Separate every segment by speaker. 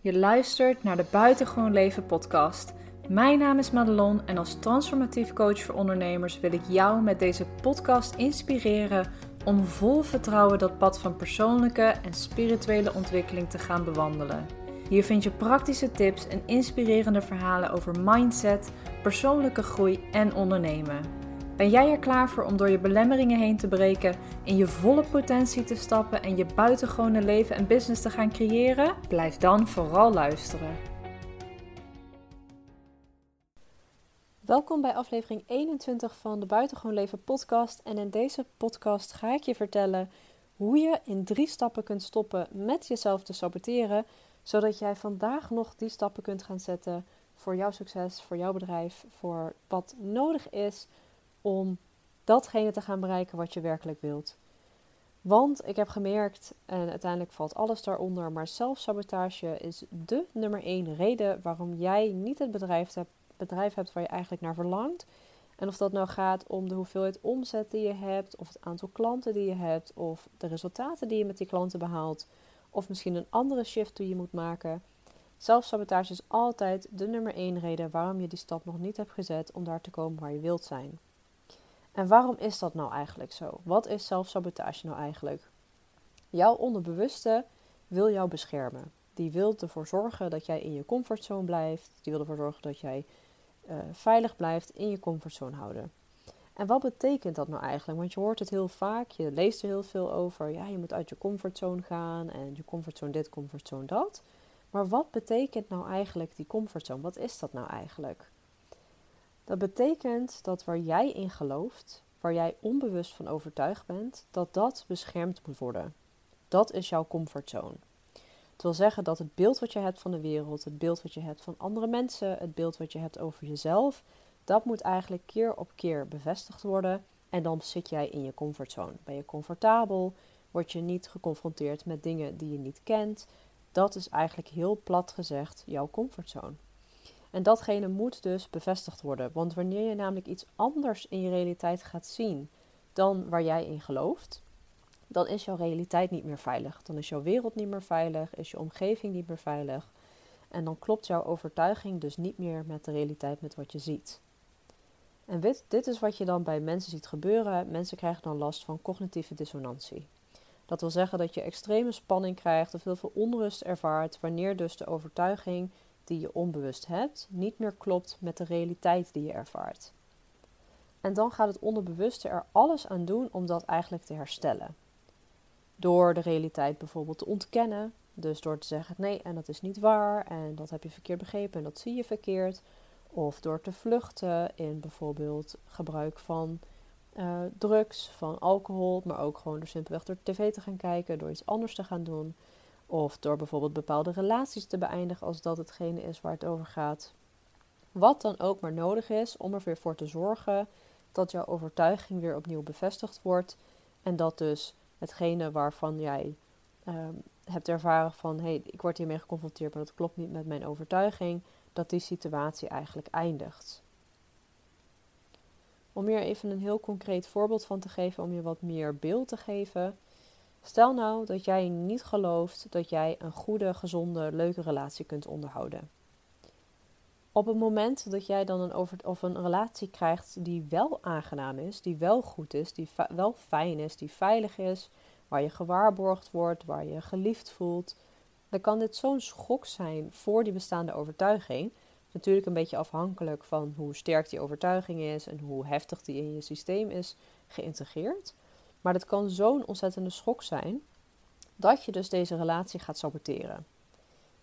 Speaker 1: Je luistert naar de Buitengewoon Leven podcast. Mijn naam is Madelon en als transformatief coach voor ondernemers wil ik jou met deze podcast inspireren om vol vertrouwen dat pad van persoonlijke en spirituele ontwikkeling te gaan bewandelen. Hier vind je praktische tips en inspirerende verhalen over mindset, persoonlijke groei en ondernemen. Ben jij er klaar voor om door je belemmeringen heen te breken, in je volle potentie te stappen en je buitengewone leven en business te gaan creëren? Blijf dan vooral luisteren. Welkom bij aflevering 21 van de Buitengewoon Leven podcast. En in deze podcast ga ik je vertellen hoe je in drie stappen kunt stoppen met jezelf te saboteren, zodat jij vandaag nog die stappen kunt gaan zetten voor jouw succes, voor jouw bedrijf, voor wat nodig is om datgene te gaan bereiken wat je werkelijk wilt. Want ik heb gemerkt, en uiteindelijk valt alles daaronder, maar zelfsabotage is de nummer één reden waarom jij niet het bedrijf hebt, bedrijf hebt waar je eigenlijk naar verlangt. En of dat nou gaat om de hoeveelheid omzet die je hebt, of het aantal klanten die je hebt, of de resultaten die je met die klanten behaalt, of misschien een andere shift die je moet maken. Zelfsabotage is altijd de nummer één reden waarom je die stap nog niet hebt gezet om daar te komen waar je wilt zijn. En waarom is dat nou eigenlijk zo? Wat is zelfsabotage nou eigenlijk? Jouw onderbewuste wil jou beschermen. Die wil ervoor zorgen dat jij in je comfortzone blijft. Die wil ervoor zorgen dat jij uh, veilig blijft in je comfortzone houden. En wat betekent dat nou eigenlijk? Want je hoort het heel vaak, je leest er heel veel over. Ja, je moet uit je comfortzone gaan en je comfortzone dit, comfortzone dat. Maar wat betekent nou eigenlijk die comfortzone? Wat is dat nou eigenlijk? Dat betekent dat waar jij in gelooft, waar jij onbewust van overtuigd bent, dat dat beschermd moet worden. Dat is jouw comfortzone. Het wil zeggen dat het beeld wat je hebt van de wereld, het beeld wat je hebt van andere mensen, het beeld wat je hebt over jezelf, dat moet eigenlijk keer op keer bevestigd worden. En dan zit jij in je comfortzone. Ben je comfortabel? Word je niet geconfronteerd met dingen die je niet kent? Dat is eigenlijk heel plat gezegd jouw comfortzone. En datgene moet dus bevestigd worden. Want wanneer je namelijk iets anders in je realiteit gaat zien dan waar jij in gelooft, dan is jouw realiteit niet meer veilig. Dan is jouw wereld niet meer veilig, is je omgeving niet meer veilig. En dan klopt jouw overtuiging dus niet meer met de realiteit, met wat je ziet. En dit, is wat je dan bij mensen ziet gebeuren. Mensen krijgen dan last van cognitieve dissonantie. Dat wil zeggen dat je extreme spanning krijgt of heel veel onrust ervaart wanneer dus de overtuiging die je onbewust hebt niet meer klopt met de realiteit die je ervaart. En dan gaat het onderbewuste er alles aan doen om dat eigenlijk te herstellen. Door de realiteit bijvoorbeeld te ontkennen, dus door te zeggen nee en dat is niet waar en dat heb je verkeerd begrepen en dat zie je verkeerd. Of door te vluchten in bijvoorbeeld gebruik van uh, drugs, van alcohol, maar ook gewoon door simpelweg door tv te gaan kijken, door iets anders te gaan doen. Of door bijvoorbeeld bepaalde relaties te beëindigen als dat hetgene is waar het over gaat. Wat dan ook maar nodig is om er weer voor te zorgen dat jouw overtuiging weer opnieuw bevestigd wordt. En dat dus hetgene waarvan jij ehm, hebt ervaren van hé, hey, ik word hiermee geconfronteerd, maar dat klopt niet met mijn overtuiging, dat die situatie eigenlijk eindigt. Om hier even een heel concreet voorbeeld van te geven, om je wat meer beeld te geven. Stel nou dat jij niet gelooft dat jij een goede, gezonde, leuke relatie kunt onderhouden. Op het moment dat jij dan een, of een relatie krijgt die wel aangenaam is, die wel goed is, die wel fijn is, die veilig is, waar je gewaarborgd wordt, waar je geliefd voelt, dan kan dit zo'n schok zijn voor die bestaande overtuiging. Natuurlijk een beetje afhankelijk van hoe sterk die overtuiging is en hoe heftig die in je systeem is geïntegreerd. Maar dat kan zo'n ontzettende schok zijn dat je dus deze relatie gaat saboteren.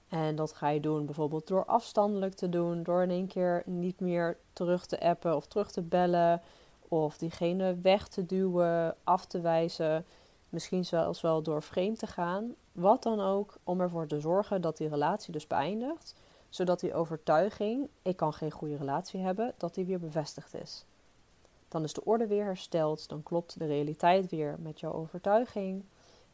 Speaker 1: En dat ga je doen bijvoorbeeld door afstandelijk te doen, door in één keer niet meer terug te appen of terug te bellen, of diegene weg te duwen, af te wijzen, misschien zelfs wel door vreemd te gaan. Wat dan ook, om ervoor te zorgen dat die relatie dus beëindigt, zodat die overtuiging, ik kan geen goede relatie hebben, dat die weer bevestigd is. Dan is de orde weer hersteld, dan klopt de realiteit weer met jouw overtuiging.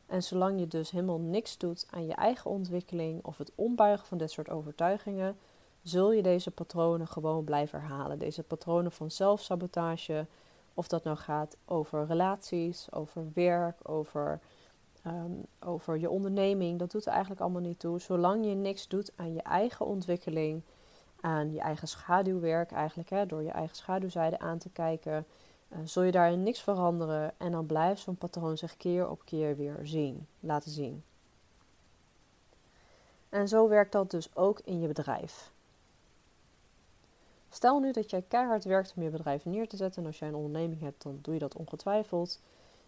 Speaker 1: En zolang je dus helemaal niks doet aan je eigen ontwikkeling of het ombuigen van dit soort overtuigingen, zul je deze patronen gewoon blijven herhalen. Deze patronen van zelfsabotage, of dat nou gaat over relaties, over werk, over ehm, over je onderneming. Dat doet er eigenlijk allemaal niet toe. Zolang je niks doet aan je eigen ontwikkeling, aan je eigen schaduwwerk eigenlijk, hè, door je eigen schaduwzijde aan te kijken, uh, zul je daarin niks veranderen en dan blijft zo'n patroon zich keer op keer weer zien, laten zien. En zo werkt dat dus ook in je bedrijf. Stel nu dat jij keihard werkt om je bedrijf neer te zetten. En als jij een onderneming hebt, dan doe je dat ongetwijfeld.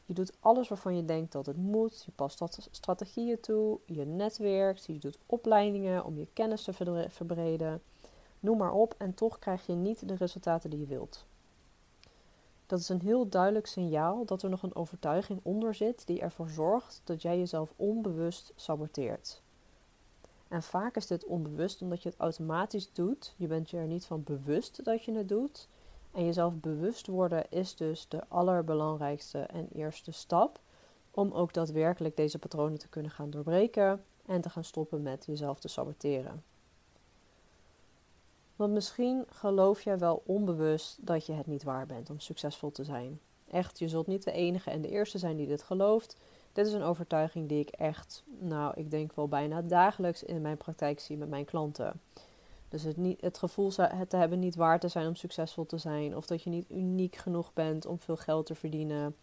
Speaker 1: Je doet alles waarvan je denkt dat het moet. Je past dat strategieën toe. Je netwerkt. Je doet opleidingen om je kennis te verbreden. Noem maar op. En toch krijg je niet de resultaten die je wilt. Dat is een heel duidelijk signaal dat er nog een overtuiging onder zit die ervoor zorgt dat jij jezelf onbewust saboteert. En vaak is dit onbewust omdat je het automatisch doet. Je bent je er niet van bewust dat je het doet. En jezelf bewust worden is dus de allerbelangrijkste en eerste stap om ook daadwerkelijk deze patronen te kunnen gaan doorbreken en te gaan stoppen met jezelf te saboteren. Want misschien geloof jij wel onbewust dat je het niet waar bent om succesvol te zijn. Echt, je zult niet de enige en de eerste zijn die dit gelooft. Dit is een overtuiging die ik echt, nou, ik denk wel bijna dagelijks in mijn praktijk zie met mijn klanten. Dus het, niet, het gevoel het te hebben niet waar te zijn om succesvol te zijn. Of dat je niet uniek genoeg bent om veel geld te verdienen.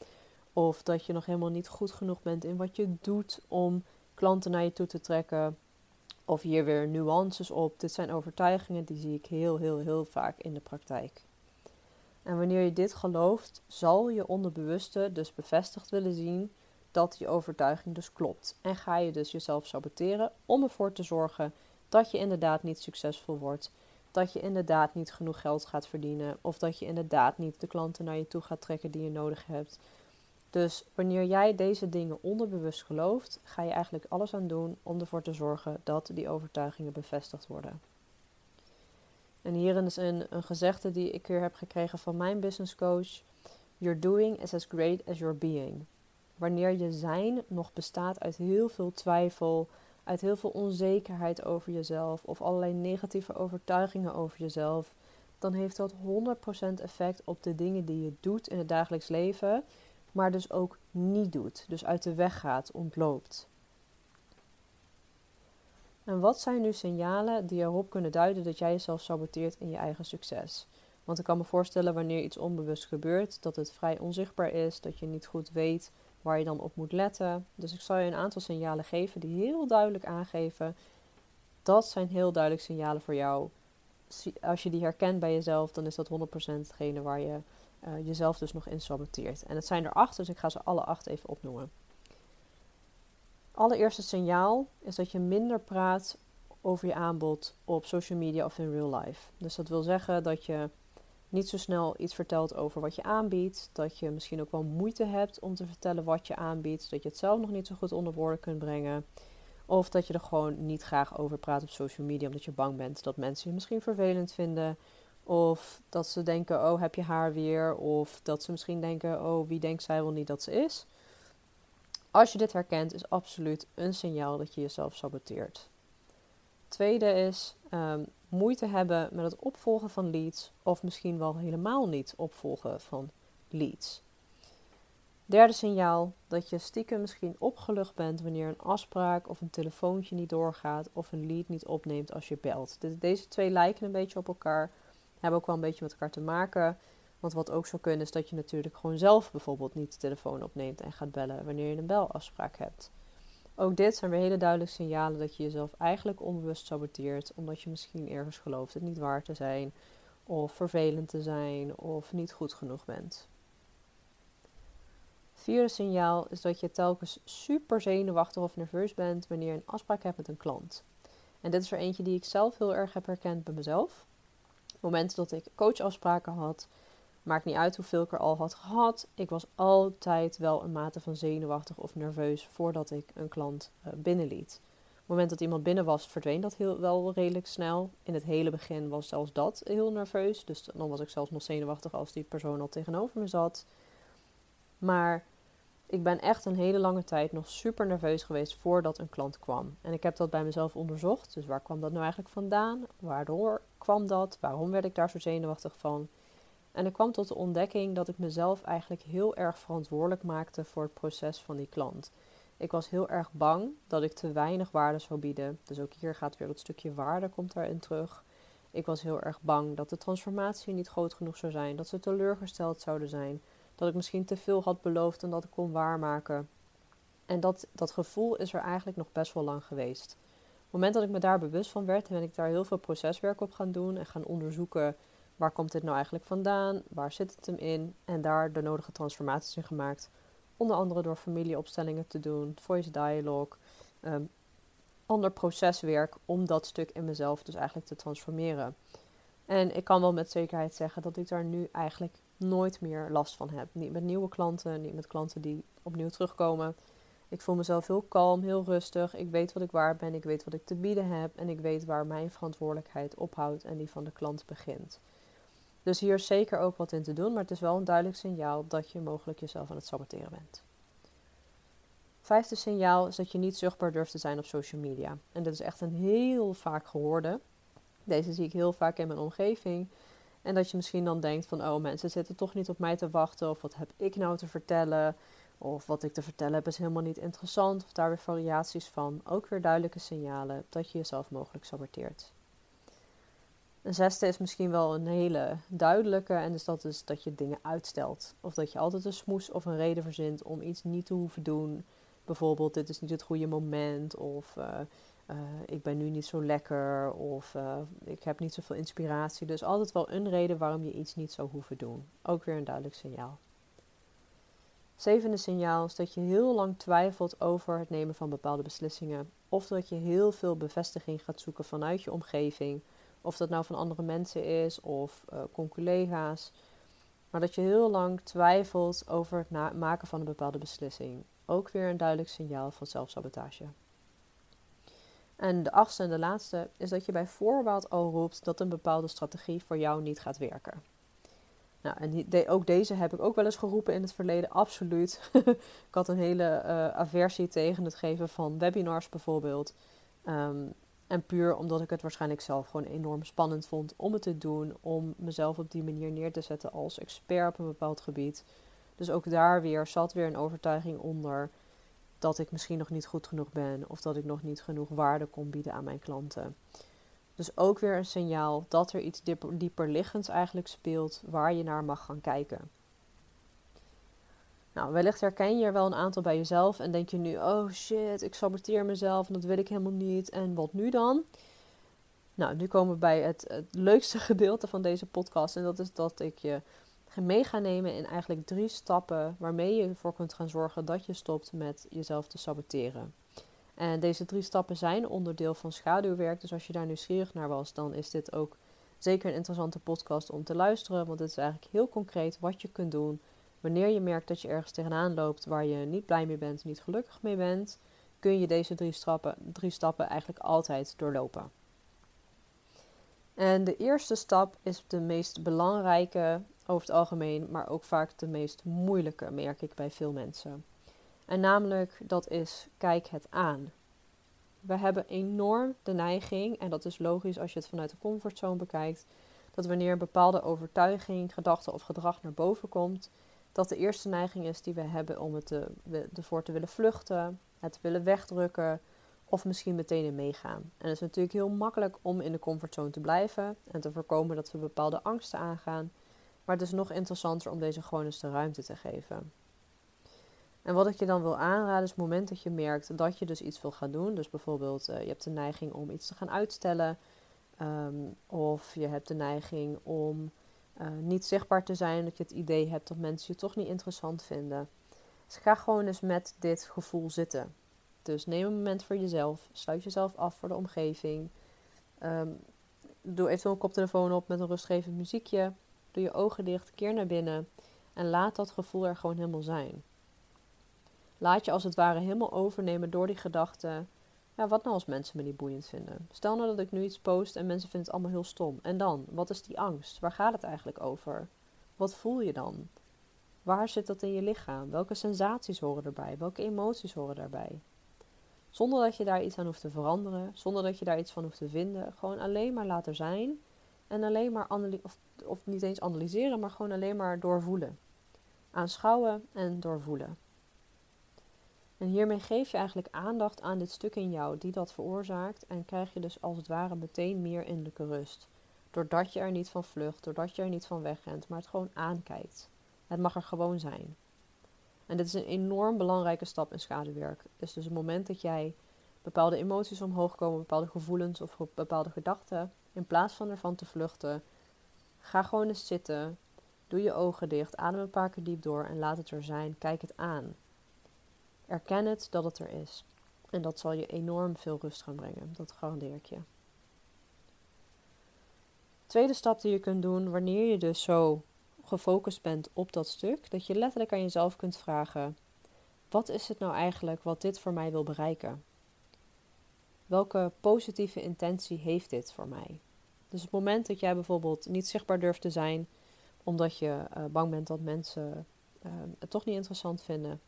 Speaker 1: Of dat je nog helemaal niet goed genoeg bent in wat je doet om klanten naar je toe te trekken. Of hier weer nuances op. Dit zijn overtuigingen die zie ik heel, heel, heel vaak in de praktijk. En wanneer je dit gelooft, zal je onderbewuste dus bevestigd willen zien dat die overtuiging dus klopt. En ga je dus jezelf saboteren om ervoor te zorgen dat je inderdaad niet succesvol wordt. Dat je inderdaad niet genoeg geld gaat verdienen. Of dat je inderdaad niet de klanten naar je toe gaat trekken die je nodig hebt. Dus wanneer jij deze dingen onderbewust gelooft, ga je eigenlijk alles aan doen om ervoor te zorgen dat die overtuigingen bevestigd worden. En hierin is een, een gezegde die ik weer heb gekregen van mijn business coach: Your doing is as great as your being. Wanneer je zijn nog bestaat uit heel veel twijfel, uit heel veel onzekerheid over jezelf of allerlei negatieve overtuigingen over jezelf, dan heeft dat 100% effect op de dingen die je doet in het dagelijks leven, maar dus ook niet doet, dus uit de weg gaat, ontloopt. En wat zijn nu signalen die erop kunnen duiden dat jij jezelf saboteert in je eigen succes? Want ik kan me voorstellen wanneer iets onbewust gebeurt, dat het vrij onzichtbaar is, dat je niet goed weet waar je dan op moet letten. Dus ik zal je een aantal signalen geven die heel duidelijk aangeven. Dat zijn heel duidelijk signalen voor jou. Als je die herkent bij jezelf, dan is dat 100% hetgene waar je uh, jezelf dus nog in saboteert. En het zijn er acht, dus ik ga ze alle acht even opnoemen. Allereerste signaal is dat je minder praat over je aanbod op social media of in real life. Dus dat wil zeggen dat je niet zo snel iets vertelt over wat je aanbiedt. Dat je misschien ook wel moeite hebt om te vertellen wat je aanbiedt. Dat je het zelf nog niet zo goed onder woorden kunt brengen. Of dat je er gewoon niet graag over praat op social media omdat je bang bent dat mensen je misschien vervelend vinden. Of dat ze denken, oh heb je haar weer. Of dat ze misschien denken, oh wie denkt zij wel niet dat ze is. Als je dit herkent is absoluut een signaal dat je jezelf saboteert. Tweede is ehm, moeite hebben met het opvolgen van leads, of misschien wel helemaal niet opvolgen van leads. Derde signaal dat je stiekem misschien opgelucht bent wanneer een afspraak of een telefoontje niet doorgaat of een lead niet opneemt als je belt. Deze twee lijken een beetje op elkaar, hebben ook wel een beetje met elkaar te maken. Want wat ook zou kunnen is dat je natuurlijk gewoon zelf bijvoorbeeld niet de telefoon opneemt en gaat bellen wanneer je een belafspraak hebt. Ook dit zijn weer hele duidelijke signalen dat je jezelf eigenlijk onbewust saboteert, omdat je misschien ergens gelooft het niet waar te zijn, of vervelend te zijn, of niet goed genoeg bent. Vierde signaal is dat je telkens super zenuwachtig of nerveus bent wanneer je een afspraak hebt met een klant. En dit is er eentje die ik zelf heel erg heb herkend bij mezelf. Momenten dat ik coachafspraken had, Maakt niet uit hoeveel ik er al had gehad. Ik was altijd wel een mate van zenuwachtig of nerveus voordat ik een klant uh, binnenliet. Op het moment dat iemand binnen was, verdween dat heel, wel redelijk snel. In het hele begin was zelfs dat heel nerveus. Dus dan was ik zelfs nog zenuwachtig als die persoon al tegenover me zat. Maar ik ben echt een hele lange tijd nog super nerveus geweest voordat een klant kwam. En ik heb dat bij mezelf onderzocht. Dus waar kwam dat nou eigenlijk vandaan? Waardoor kwam dat? Waarom werd ik daar zo zenuwachtig van? En ik kwam tot de ontdekking dat ik mezelf eigenlijk heel erg verantwoordelijk maakte voor het proces van die klant. Ik was heel erg bang dat ik te weinig waarde zou bieden. Dus ook hier gaat weer dat stukje waarde komt daarin terug. Ik was heel erg bang dat de transformatie niet groot genoeg zou zijn, dat ze teleurgesteld zouden zijn, dat ik misschien te veel had beloofd en dat ik kon waarmaken. En dat, dat gevoel is er eigenlijk nog best wel lang geweest. Op het moment dat ik me daar bewust van werd, ben ik daar heel veel proceswerk op gaan doen en gaan onderzoeken waar komt dit nou eigenlijk vandaan, waar zit het hem in en daar de nodige transformaties in gemaakt. Onder andere door familieopstellingen te doen, voice dialogue, um, ander proceswerk om dat stuk in mezelf dus eigenlijk te transformeren. En ik kan wel met zekerheid zeggen dat ik daar nu eigenlijk nooit meer last van heb. Niet met nieuwe klanten, niet met klanten die opnieuw terugkomen. Ik voel mezelf heel kalm, heel rustig. Ik weet wat ik waar ben, ik weet wat ik te bieden heb en ik weet waar mijn verantwoordelijkheid ophoudt en die van de klant begint. Dus hier is zeker ook wat in te doen, maar het is wel een duidelijk signaal dat je mogelijk jezelf aan het saboteren bent. Vijfde signaal is dat je niet zichtbaar durft te zijn op social media. En dit is echt een heel vaak gehoorde. Deze zie ik heel vaak in mijn omgeving. En dat je misschien dan denkt van, oh mensen zitten toch niet op mij te wachten. Of wat heb ik nou te vertellen? Of wat ik te vertellen heb is helemaal niet interessant. Of daar weer variaties van. Ook weer duidelijke signalen dat je jezelf mogelijk saboteert. Een zesde is misschien wel een hele duidelijke. En dus dat is dat je dingen uitstelt. Of dat je altijd een smoes of een reden verzint om iets niet te hoeven doen. Bijvoorbeeld, dit is niet het goede moment. Of uh, uh, ik ben nu niet zo lekker. Of uh, ik heb niet zoveel inspiratie. Dus altijd wel een reden waarom je iets niet zou hoeven doen. Ook weer een duidelijk signaal. Zevende signaal is dat je heel lang twijfelt over het nemen van bepaalde beslissingen. Of dat je heel veel bevestiging gaat zoeken vanuit je omgeving of dat nou van andere mensen is of uh, collega's. Maar dat je heel lang twijfelt over het maken van een bepaalde beslissing. Ook weer een duidelijk signaal van zelfsabotage. En de achtste en de laatste is dat je bij voorbaat al roept dat een bepaalde strategie voor jou niet gaat werken. Nou, en ook deze heb ik ook wel eens geroepen in het verleden, absoluut. ik had een hele uh, aversie tegen het geven van webinars bijvoorbeeld. Um, en puur omdat ik het waarschijnlijk zelf gewoon enorm spannend vond om het te doen, om mezelf op die manier neer te zetten als expert op een bepaald gebied. Dus ook daar weer zat weer een overtuiging onder dat ik misschien nog niet goed genoeg ben of dat ik nog niet genoeg waarde kon bieden aan mijn klanten. Dus ook weer een signaal dat er iets dieper, eigenlijk speelt waar je naar mag gaan kijken. Nou, wellicht herken je er wel een aantal bij jezelf en denk je nu: oh shit, ik saboteer mezelf en dat wil ik helemaal niet. En wat nu dan? Nou, nu komen we bij het, het leukste gedeelte van deze podcast. En dat is dat ik je mee ga nemen in eigenlijk drie stappen waarmee je ervoor kunt gaan zorgen dat je stopt met jezelf te saboteren. En deze drie stappen zijn onderdeel van schaduwwerk. Dus als je daar nieuwsgierig naar was, dan is dit ook zeker een interessante podcast om te luisteren. Want het is eigenlijk heel concreet wat je kunt doen Wanneer je merkt dat je ergens tegenaan loopt waar je niet blij mee bent, niet gelukkig mee bent, kun je deze drie stappen, drie stappen eigenlijk altijd doorlopen. En de eerste stap is de meest belangrijke over het algemeen, maar ook vaak de meest moeilijke, merk ik bij veel mensen. En namelijk, dat is kijk het aan. We hebben enorm de neiging, en dat is logisch als je het vanuit de comfortzone bekijkt, dat wanneer een bepaalde overtuiging, gedachte of gedrag naar boven komt, dat de eerste neiging is die we hebben om het te, ervoor te willen vluchten, het te willen wegdrukken of misschien meteen in meegaan. En het is natuurlijk heel makkelijk om in de comfortzone te blijven en te voorkomen dat we bepaalde angsten aangaan. Maar het is nog interessanter om deze gewoon eens de ruimte te geven. En wat ik je dan wil aanraden is het moment dat je merkt dat je dus iets wil gaan doen. Dus bijvoorbeeld uh, je hebt de neiging om iets te gaan uitstellen. Um, of je hebt de neiging om uh, niet zichtbaar te zijn, dat je het idee hebt dat mensen je toch niet interessant vinden. Dus ga gewoon eens met dit gevoel zitten. Dus neem een moment voor jezelf, sluit jezelf af voor de omgeving. Um, doe eventueel een koptelefoon op met een rustgevend muziekje. Doe je ogen dicht, keer naar binnen en laat dat gevoel er gewoon helemaal zijn. Laat je als het ware helemaal overnemen door die gedachten ja, wat nou als mensen me niet boeiend vinden? Stel nou dat ik nu iets post en mensen vinden het allemaal heel stom. En dan? Wat is die angst? Waar gaat het eigenlijk over? Wat voel je dan? Waar zit dat in je lichaam? Welke sensaties horen erbij? Welke emoties horen daarbij? Zonder dat je daar iets aan hoeft te veranderen, zonder dat je daar iets van hoeft te vinden. Gewoon alleen maar laten zijn en alleen maar of, of niet eens analyseren, maar gewoon alleen maar doorvoelen. Aanschouwen en doorvoelen. En hiermee geef je eigenlijk aandacht aan dit stuk in jou die dat veroorzaakt. En krijg je dus als het ware meteen meer innerlijke rust. Doordat je er niet van vlucht, doordat je er niet van wegrent, maar het gewoon aankijkt. Het mag er gewoon zijn. En dit is een enorm belangrijke stap in schaduwwerk. Dus, dus het moment dat jij bepaalde emoties omhoog komen, bepaalde gevoelens of bepaalde gedachten, in plaats van ervan te vluchten, ga gewoon eens zitten, doe je ogen dicht, adem een paar keer diep door en laat het er zijn. Kijk het aan. Erken het dat het er is. En dat zal je enorm veel rust gaan brengen. Dat garandeer ik je. Tweede stap die je kunt doen wanneer je dus zo gefocust bent op dat stuk, dat je letterlijk aan jezelf kunt vragen: wat is het nou eigenlijk wat dit voor mij wil bereiken? Welke positieve intentie heeft dit voor mij? Dus het moment dat jij bijvoorbeeld niet zichtbaar durft te zijn, omdat je uh, bang bent dat mensen uh, het toch niet interessant vinden,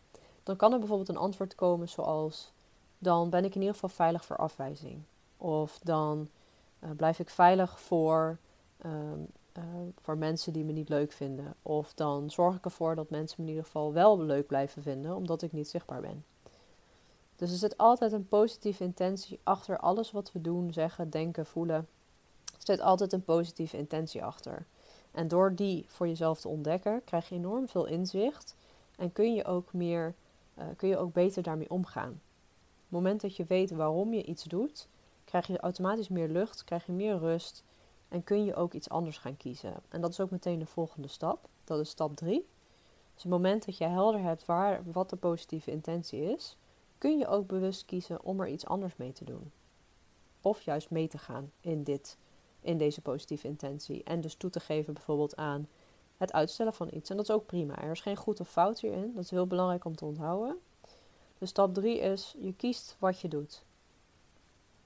Speaker 1: dan kan er bijvoorbeeld een antwoord komen zoals: dan ben ik in ieder geval veilig voor afwijzing. Of dan uh, blijf ik veilig voor, ehm, voor mensen die me niet leuk vinden. Of dan zorg ik ervoor dat mensen me in ieder geval wel leuk blijven vinden, omdat ik niet zichtbaar ben. Dus er zit altijd een positieve intentie achter alles wat we doen, zeggen, denken, voelen. Zit altijd een positieve intentie achter. En door die voor jezelf te ontdekken, krijg je enorm veel inzicht en kun je ook meer, uh, kun je ook beter daarmee omgaan. Op het moment dat je weet waarom je iets doet, krijg je automatisch meer lucht, krijg je meer rust en kun je ook iets anders gaan kiezen. En dat is ook meteen de volgende stap. Dat is stap 3. Dus het moment dat je helder hebt waar, wat de positieve intentie is, kun je ook bewust kiezen om er iets anders mee te doen. Of juist mee te gaan in, dit, in deze positieve intentie. En dus toe te geven bijvoorbeeld aan het uitstellen van iets. En dat is ook prima. Er is geen goed of fout hierin. Dat is heel belangrijk om te onthouden. Dus stap 3 is, je kiest wat je doet.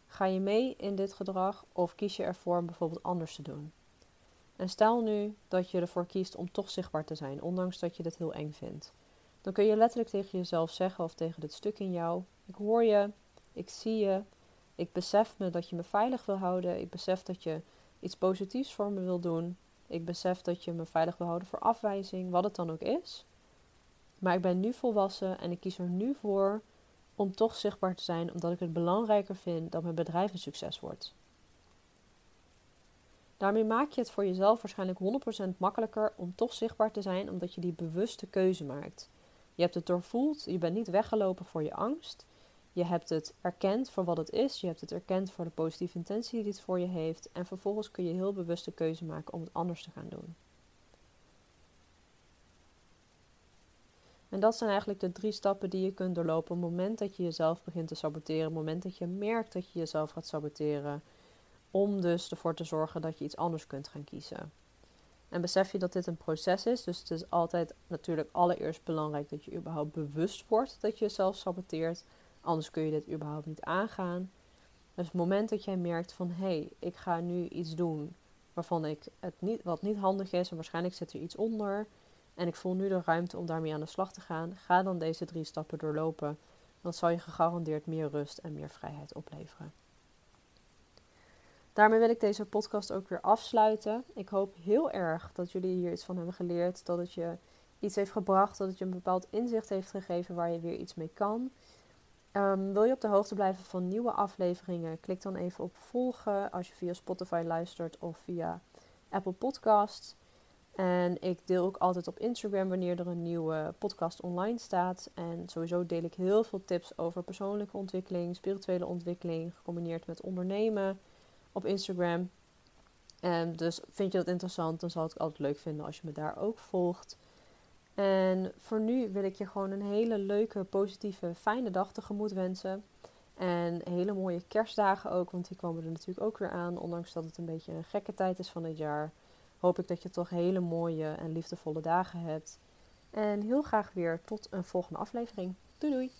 Speaker 1: Ga je mee in dit gedrag of kies je ervoor om bijvoorbeeld anders te doen? En stel nu dat je ervoor kiest om toch zichtbaar te zijn, ondanks dat je dit heel eng vindt. Dan kun je letterlijk tegen jezelf zeggen of tegen dit stuk in jou: Ik hoor je, ik zie je, ik besef me dat je me veilig wil houden, ik besef dat je iets positiefs voor me wil doen, ik besef dat je me veilig wil houden voor afwijzing, wat het dan ook is. Maar ik ben nu volwassen en ik kies er nu voor om toch zichtbaar te zijn, omdat ik het belangrijker vind dat mijn bedrijf een succes wordt. Daarmee maak je het voor jezelf waarschijnlijk 100% makkelijker om toch zichtbaar te zijn, omdat je die bewuste keuze maakt. Je hebt het doorvoeld, je bent niet weggelopen voor je angst. Je hebt het erkend voor wat het is, je hebt het erkend voor de positieve intentie die het voor je heeft. En vervolgens kun je heel bewust de keuze maken om het anders te gaan doen. En dat zijn eigenlijk de drie stappen die je kunt doorlopen op het moment dat je jezelf begint te saboteren, op het moment dat je merkt dat je jezelf gaat saboteren, om dus ervoor te zorgen dat je iets anders kunt gaan kiezen. En besef je dat dit een proces is. Dus het is altijd natuurlijk allereerst belangrijk dat je überhaupt bewust wordt dat je jezelf saboteert. Anders kun je dit überhaupt niet aangaan. Dus het moment dat jij merkt van hé, hey, ik ga nu iets doen waarvan ik het niet, wat niet handig is en waarschijnlijk zit er iets onder. En ik voel nu de ruimte om daarmee aan de slag te gaan. Ga dan deze drie stappen doorlopen. Dan zal je gegarandeerd meer rust en meer vrijheid opleveren. Daarmee wil ik deze podcast ook weer afsluiten. Ik hoop heel erg dat jullie hier iets van hebben geleerd. Dat het je iets heeft gebracht. Dat het je een bepaald inzicht heeft gegeven waar je weer iets mee kan. Ehm, wil je op de hoogte blijven van nieuwe afleveringen? Klik dan even op volgen als je via Spotify luistert of via Apple Podcasts. En ik deel ook altijd op Instagram wanneer er een nieuwe podcast online staat. En sowieso deel ik heel veel tips over persoonlijke ontwikkeling, spirituele ontwikkeling, gecombineerd met ondernemen op Instagram. En dus vind je dat interessant, dan zal ik het altijd leuk vinden als je me daar ook volgt. En voor nu wil ik je gewoon een hele leuke, positieve, fijne dag tegemoet wensen. En hele mooie kerstdagen ook, want die komen er natuurlijk ook weer aan. Ondanks dat het een beetje een gekke tijd is van dit jaar, hoop ik dat je toch hele mooie en liefdevolle dagen hebt. En heel graag weer tot een volgende aflevering. Doei doei!